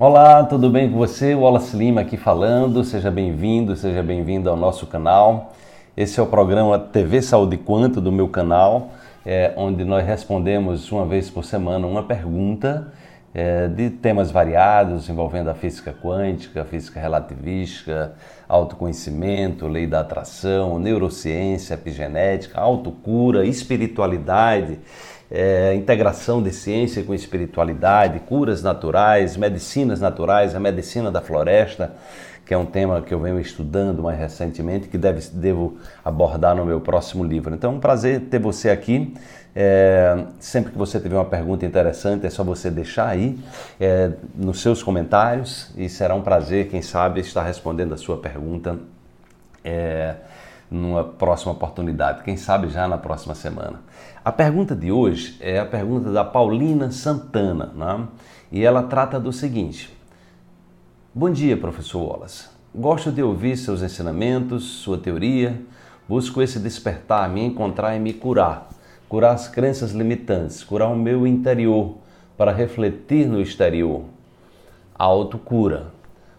Olá, tudo bem com você? Wallace Lima aqui falando. Seja bem-vindo, seja bem-vindo ao nosso canal. Esse é o programa TV Saúde Quanto do meu canal, é, onde nós respondemos uma vez por semana uma pergunta é, de temas variados envolvendo a física quântica, física relativística, autoconhecimento, lei da atração, neurociência, epigenética, autocura, espiritualidade é, integração de ciência com espiritualidade, curas naturais, medicinas naturais, a medicina da floresta, que é um tema que eu venho estudando mais recentemente, que deve, devo abordar no meu próximo livro. Então é um prazer ter você aqui. É, sempre que você tiver uma pergunta interessante, é só você deixar aí é, nos seus comentários e será um prazer, quem sabe, estar respondendo a sua pergunta. É, numa próxima oportunidade, quem sabe já na próxima semana. A pergunta de hoje é a pergunta da Paulina Santana, né? e ela trata do seguinte: Bom dia, professor Wallace. Gosto de ouvir seus ensinamentos, sua teoria, busco esse despertar, me encontrar e me curar, curar as crenças limitantes, curar o meu interior para refletir no exterior. A autocura.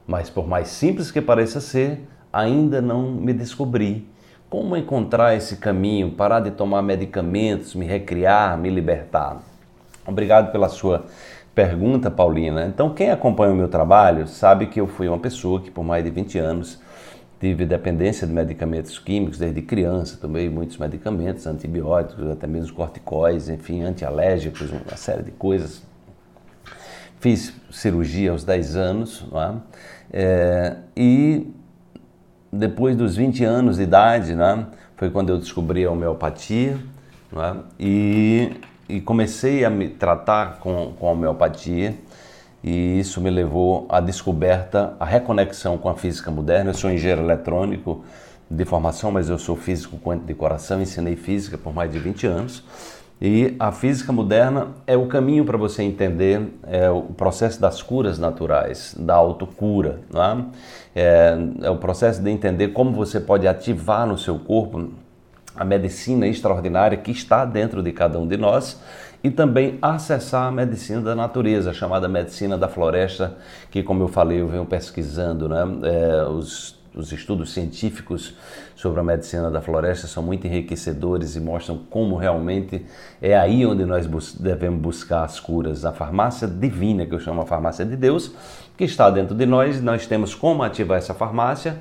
Mas por mais simples que pareça ser, ainda não me descobri como encontrar esse caminho, parar de tomar medicamentos, me recriar, me libertar? Obrigado pela sua pergunta, Paulina. Então, quem acompanha o meu trabalho sabe que eu fui uma pessoa que por mais de 20 anos tive dependência de medicamentos químicos desde criança, tomei muitos medicamentos, antibióticos, até mesmo corticóides, enfim, antialérgicos, uma série de coisas. Fiz cirurgia aos 10 anos é? É, e depois dos 20 anos de idade, né, foi quando eu descobri a homeopatia né, e, e comecei a me tratar com, com a homeopatia e isso me levou à descoberta, à reconexão com a física moderna. Eu sou engenheiro eletrônico de formação, mas eu sou físico quântico de coração, ensinei física por mais de 20 anos e a física moderna é o caminho para você entender é, o processo das curas naturais, da autocura. É? É, é o processo de entender como você pode ativar no seu corpo a medicina extraordinária que está dentro de cada um de nós e também acessar a medicina da natureza, chamada medicina da floresta, que, como eu falei, eu venho pesquisando, né? É, os os estudos científicos sobre a medicina da floresta são muito enriquecedores e mostram como realmente é aí onde nós bus devemos buscar as curas. A farmácia divina, que eu chamo a farmácia de Deus, que está dentro de nós, nós temos como ativar essa farmácia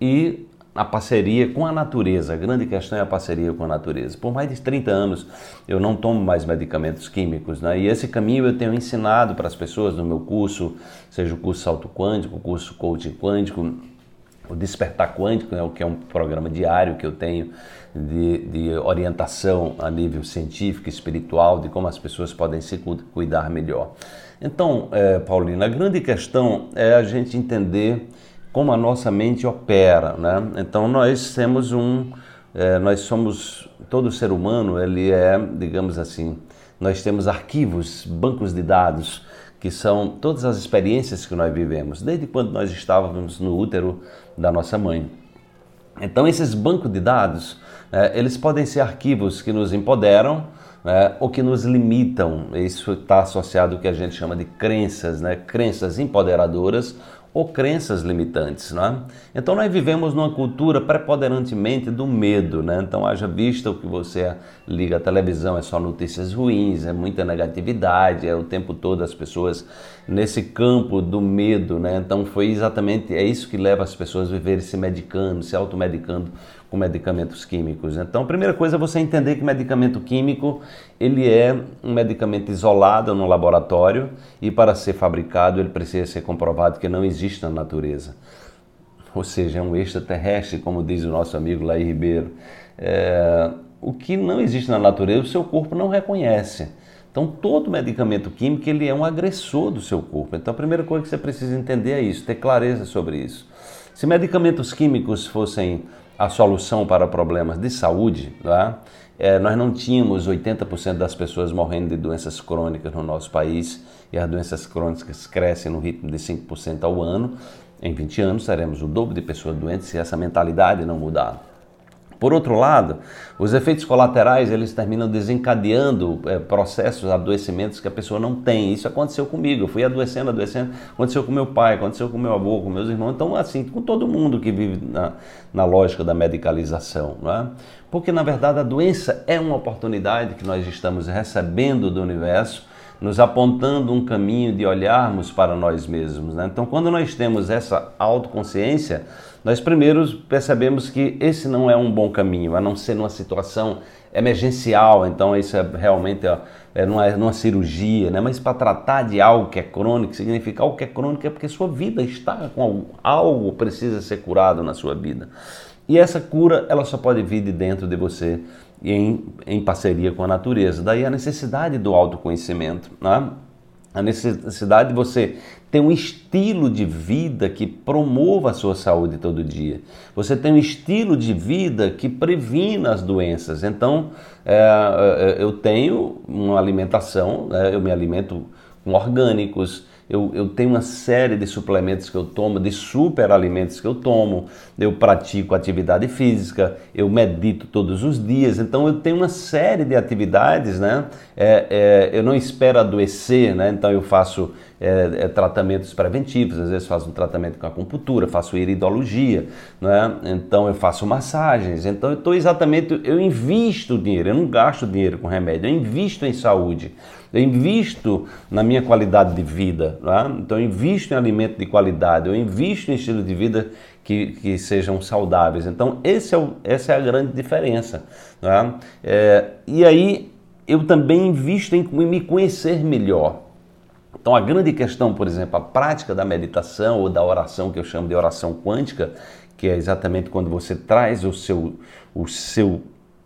e a parceria com a natureza. A grande questão é a parceria com a natureza. Por mais de 30 anos eu não tomo mais medicamentos químicos, né? E esse caminho eu tenho ensinado para as pessoas no meu curso, seja o curso Salto Quântico, o curso Coaching Quântico, o Despertar Quântico, né, que é um programa diário que eu tenho de, de, orientação a nível científico e espiritual, de como as pessoas podem se cuidar melhor. Então, é, Paulina, a grande questão é a gente entender como a nossa mente opera. Né? Então, nós temos um. É, nós somos. Todo ser humano, ele é, digamos assim, nós temos arquivos, bancos de dados que são todas as experiências que nós vivemos, desde quando nós estávamos no útero da nossa mãe. Então, esses bancos de dados, é, eles podem ser arquivos que nos empoderam né, ou que nos limitam. Isso está associado ao que a gente chama de crenças, né, crenças empoderadoras ou crenças limitantes. Né? Então nós vivemos numa cultura preponderantemente do medo. Né? Então haja vista o que você liga a televisão, é só notícias ruins, é muita negatividade, é o tempo todo as pessoas nesse campo do medo. Né? Então foi exatamente, é isso que leva as pessoas a viverem se medicando, se automedicando com medicamentos químicos. Então, a primeira coisa é você entender que medicamento químico ele é um medicamento isolado no laboratório e para ser fabricado ele precisa ser comprovado que não existe na natureza. Ou seja, é um extraterrestre, como diz o nosso amigo Laí Ribeiro. É, o que não existe na natureza, o seu corpo não reconhece. Então, todo medicamento químico ele é um agressor do seu corpo. Então, a primeira coisa que você precisa entender é isso, ter clareza sobre isso. Se medicamentos químicos fossem a solução para problemas de saúde, tá? é, nós não tínhamos 80% das pessoas morrendo de doenças crônicas no nosso país e as doenças crônicas crescem no ritmo de 5% ao ano. Em 20 anos teremos o dobro de pessoas doentes se essa mentalidade não mudar. Por outro lado, os efeitos colaterais eles terminam desencadeando é, processos, adoecimentos que a pessoa não tem. Isso aconteceu comigo. Eu fui adoecendo, adoecendo. Aconteceu com meu pai, aconteceu com meu avô, com meus irmãos. Então, assim, com todo mundo que vive na, na lógica da medicalização, não é? Porque na verdade a doença é uma oportunidade que nós estamos recebendo do universo nos apontando um caminho de olharmos para nós mesmos. Né? Então, quando nós temos essa autoconsciência, nós primeiro percebemos que esse não é um bom caminho, a não ser numa situação emergencial. Então, isso é realmente ó, é numa, numa cirurgia, né? mas para tratar de algo que é crônico, significa algo que é crônico é porque sua vida está com algo, algo precisa ser curado na sua vida. E essa cura, ela só pode vir de dentro de você em, em parceria com a natureza. Daí a necessidade do autoconhecimento, né? A necessidade de você ter um estilo de vida que promova a sua saúde todo dia. Você tem um estilo de vida que previna as doenças. Então, é, é eu tenho uma alimentação, né? eu me alimento com orgânicos, eu, eu tenho uma série de suplementos que eu tomo, de superalimentos que eu tomo, eu pratico atividade física, eu medito todos os dias, então eu tenho uma série de atividades, né? É, é, eu não espero adoecer, né? Então eu faço é, é, tratamentos preventivos, às vezes faço um tratamento com acupuntura, faço iridologia, né? então eu faço massagens, então eu estou exatamente, eu invisto dinheiro, eu não gasto dinheiro com remédio, eu invisto em saúde, eu invisto na minha qualidade de vida, né? então eu invisto em alimento de qualidade, eu invisto em estilo de vida que, que sejam saudáveis, então esse é o, essa é a grande diferença. Né? É, e aí eu também invisto em me conhecer melhor. Então, a grande questão, por exemplo, a prática da meditação ou da oração, que eu chamo de oração quântica, que é exatamente quando você traz o seu, o seu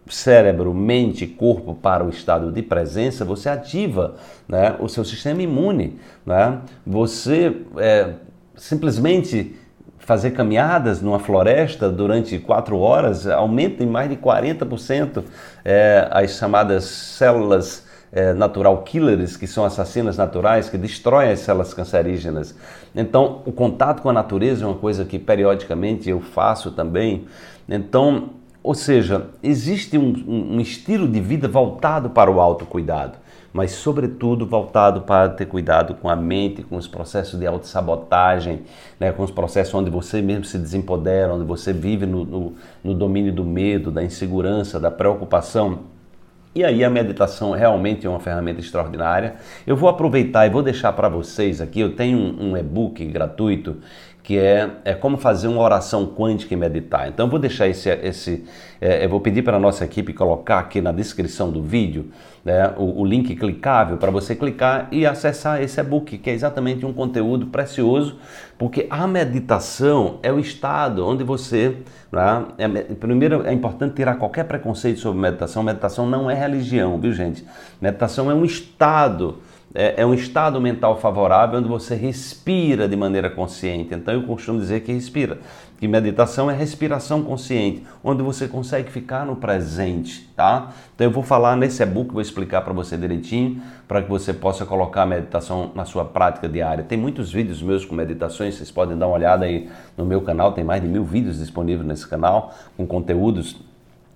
cérebro, mente, corpo para o estado de presença, você ativa né, o seu sistema imune. Né? Você é, simplesmente fazer caminhadas numa floresta durante quatro horas aumenta em mais de 40% é, as chamadas células é, natural killers, que são assassinas naturais, que destroem as células cancerígenas. Então, o contato com a natureza é uma coisa que periodicamente eu faço também. Então, ou seja, existe um, um, estilo de vida voltado para o autocuidado, mas, sobretudo, voltado para ter cuidado com a mente, com os processos de autossabotagem, né, com os processos onde você mesmo se desempodera, onde você vive no, no, no domínio do medo, da insegurança, da preocupação. E aí a meditação realmente é uma ferramenta extraordinária. Eu vou aproveitar e vou deixar para vocês aqui, eu tenho um, um e-book gratuito que é, é como fazer uma oração quântica e meditar. Então eu vou deixar esse, esse é, eu vou pedir para a nossa equipe colocar aqui na descrição do vídeo né, o, o link clicável para você clicar e acessar esse e-book, que é exatamente um conteúdo precioso, porque a meditação é o estado onde você. Né, é, primeiro é importante tirar qualquer preconceito sobre meditação. Meditação não é religião, viu gente? Meditação é um estado é, é, um estado mental favorável onde você respira de maneira consciente. Então eu costumo dizer que respira, que meditação é respiração consciente, onde você consegue ficar no presente, tá? Então eu vou falar nesse e-book, vou explicar para você direitinho, para que você possa colocar a meditação na sua prática diária. Tem muitos vídeos meus com meditações, vocês podem dar uma olhada aí no meu canal, tem mais de mil vídeos disponíveis nesse canal, com conteúdos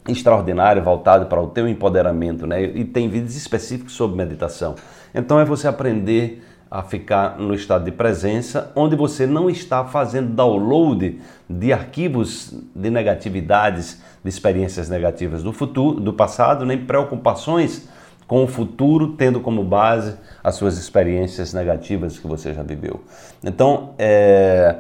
extraordinário voltado para o teu empoderamento, né? E tem vídeos específicos sobre meditação. Então é você aprender a ficar no estado de presença, onde você não está fazendo download de arquivos de negatividades, de experiências negativas do futuro, do passado, nem preocupações com o futuro, tendo como base as suas experiências negativas que você já viveu. Então, é,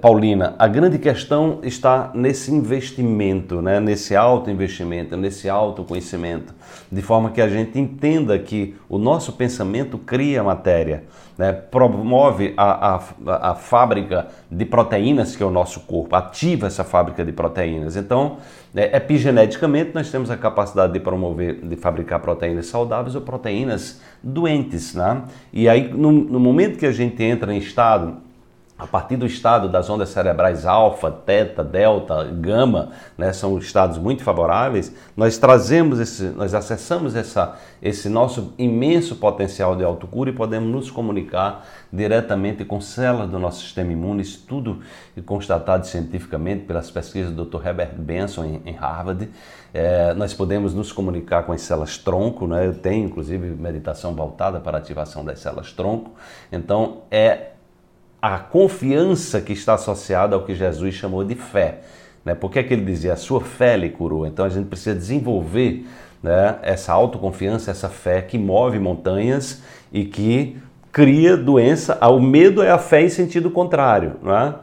Paulina, a grande questão está nesse investimento, né? nesse alto investimento, nesse autoconhecimento, de forma que a gente entenda que o nosso pensamento cria matéria, né? promove a, a, a fábrica de proteínas que é o nosso corpo, ativa essa fábrica de proteínas. Então, é, epigeneticamente, nós temos a capacidade de promover, de fabricar proteínas saudáveis ou proteínas doentes. Né? E aí, no, no momento que a gente entra em estado a partir do estado das ondas cerebrais alfa, teta, delta, gama, né, são estados muito favoráveis, nós trazemos esse, nós acessamos essa, esse nosso imenso potencial de autocura e podemos nos comunicar diretamente com células do nosso sistema imune, isso tudo constatado cientificamente pelas pesquisas do Dr. Herbert Benson em, em Harvard. É, nós podemos nos comunicar com as células tronco, né? eu tenho inclusive meditação voltada para a ativação das células tronco, então é a confiança que está associada ao que Jesus chamou de fé. Né? Por que, é que ele dizia? A sua fé lhe curou. Então a gente precisa desenvolver né, essa autoconfiança, essa fé que move montanhas e que cria doença. O medo é a fé em sentido contrário. Né?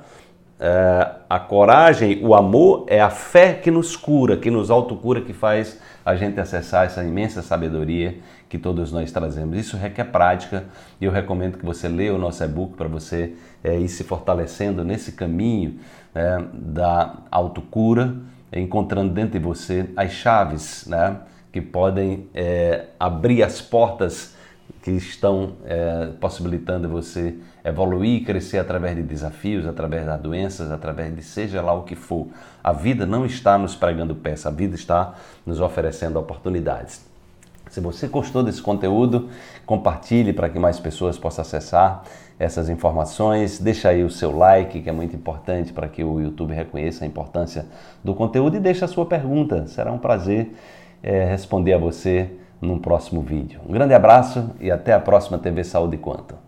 É, a coragem, o amor é a fé que nos cura, que nos autocura, que faz a gente acessar essa imensa sabedoria que todos nós trazemos. Isso requer prática e eu recomendo que você leia o nosso e-book para você é, ir se fortalecendo nesse caminho é, da autocura, encontrando dentro de você as chaves né, que podem é, abrir as portas que estão é, possibilitando você evoluir e crescer através de desafios, através das doenças, através de seja lá o que for. A vida não está nos pregando peça, a vida está nos oferecendo oportunidades. Se você gostou desse conteúdo, compartilhe para que mais pessoas possam acessar essas informações. Deixa aí o seu like, que é muito importante para que o YouTube reconheça a importância do conteúdo e deixe a sua pergunta. Será um prazer é, responder a você num próximo vídeo. Um grande abraço e até a próxima TV Saúde Quanto.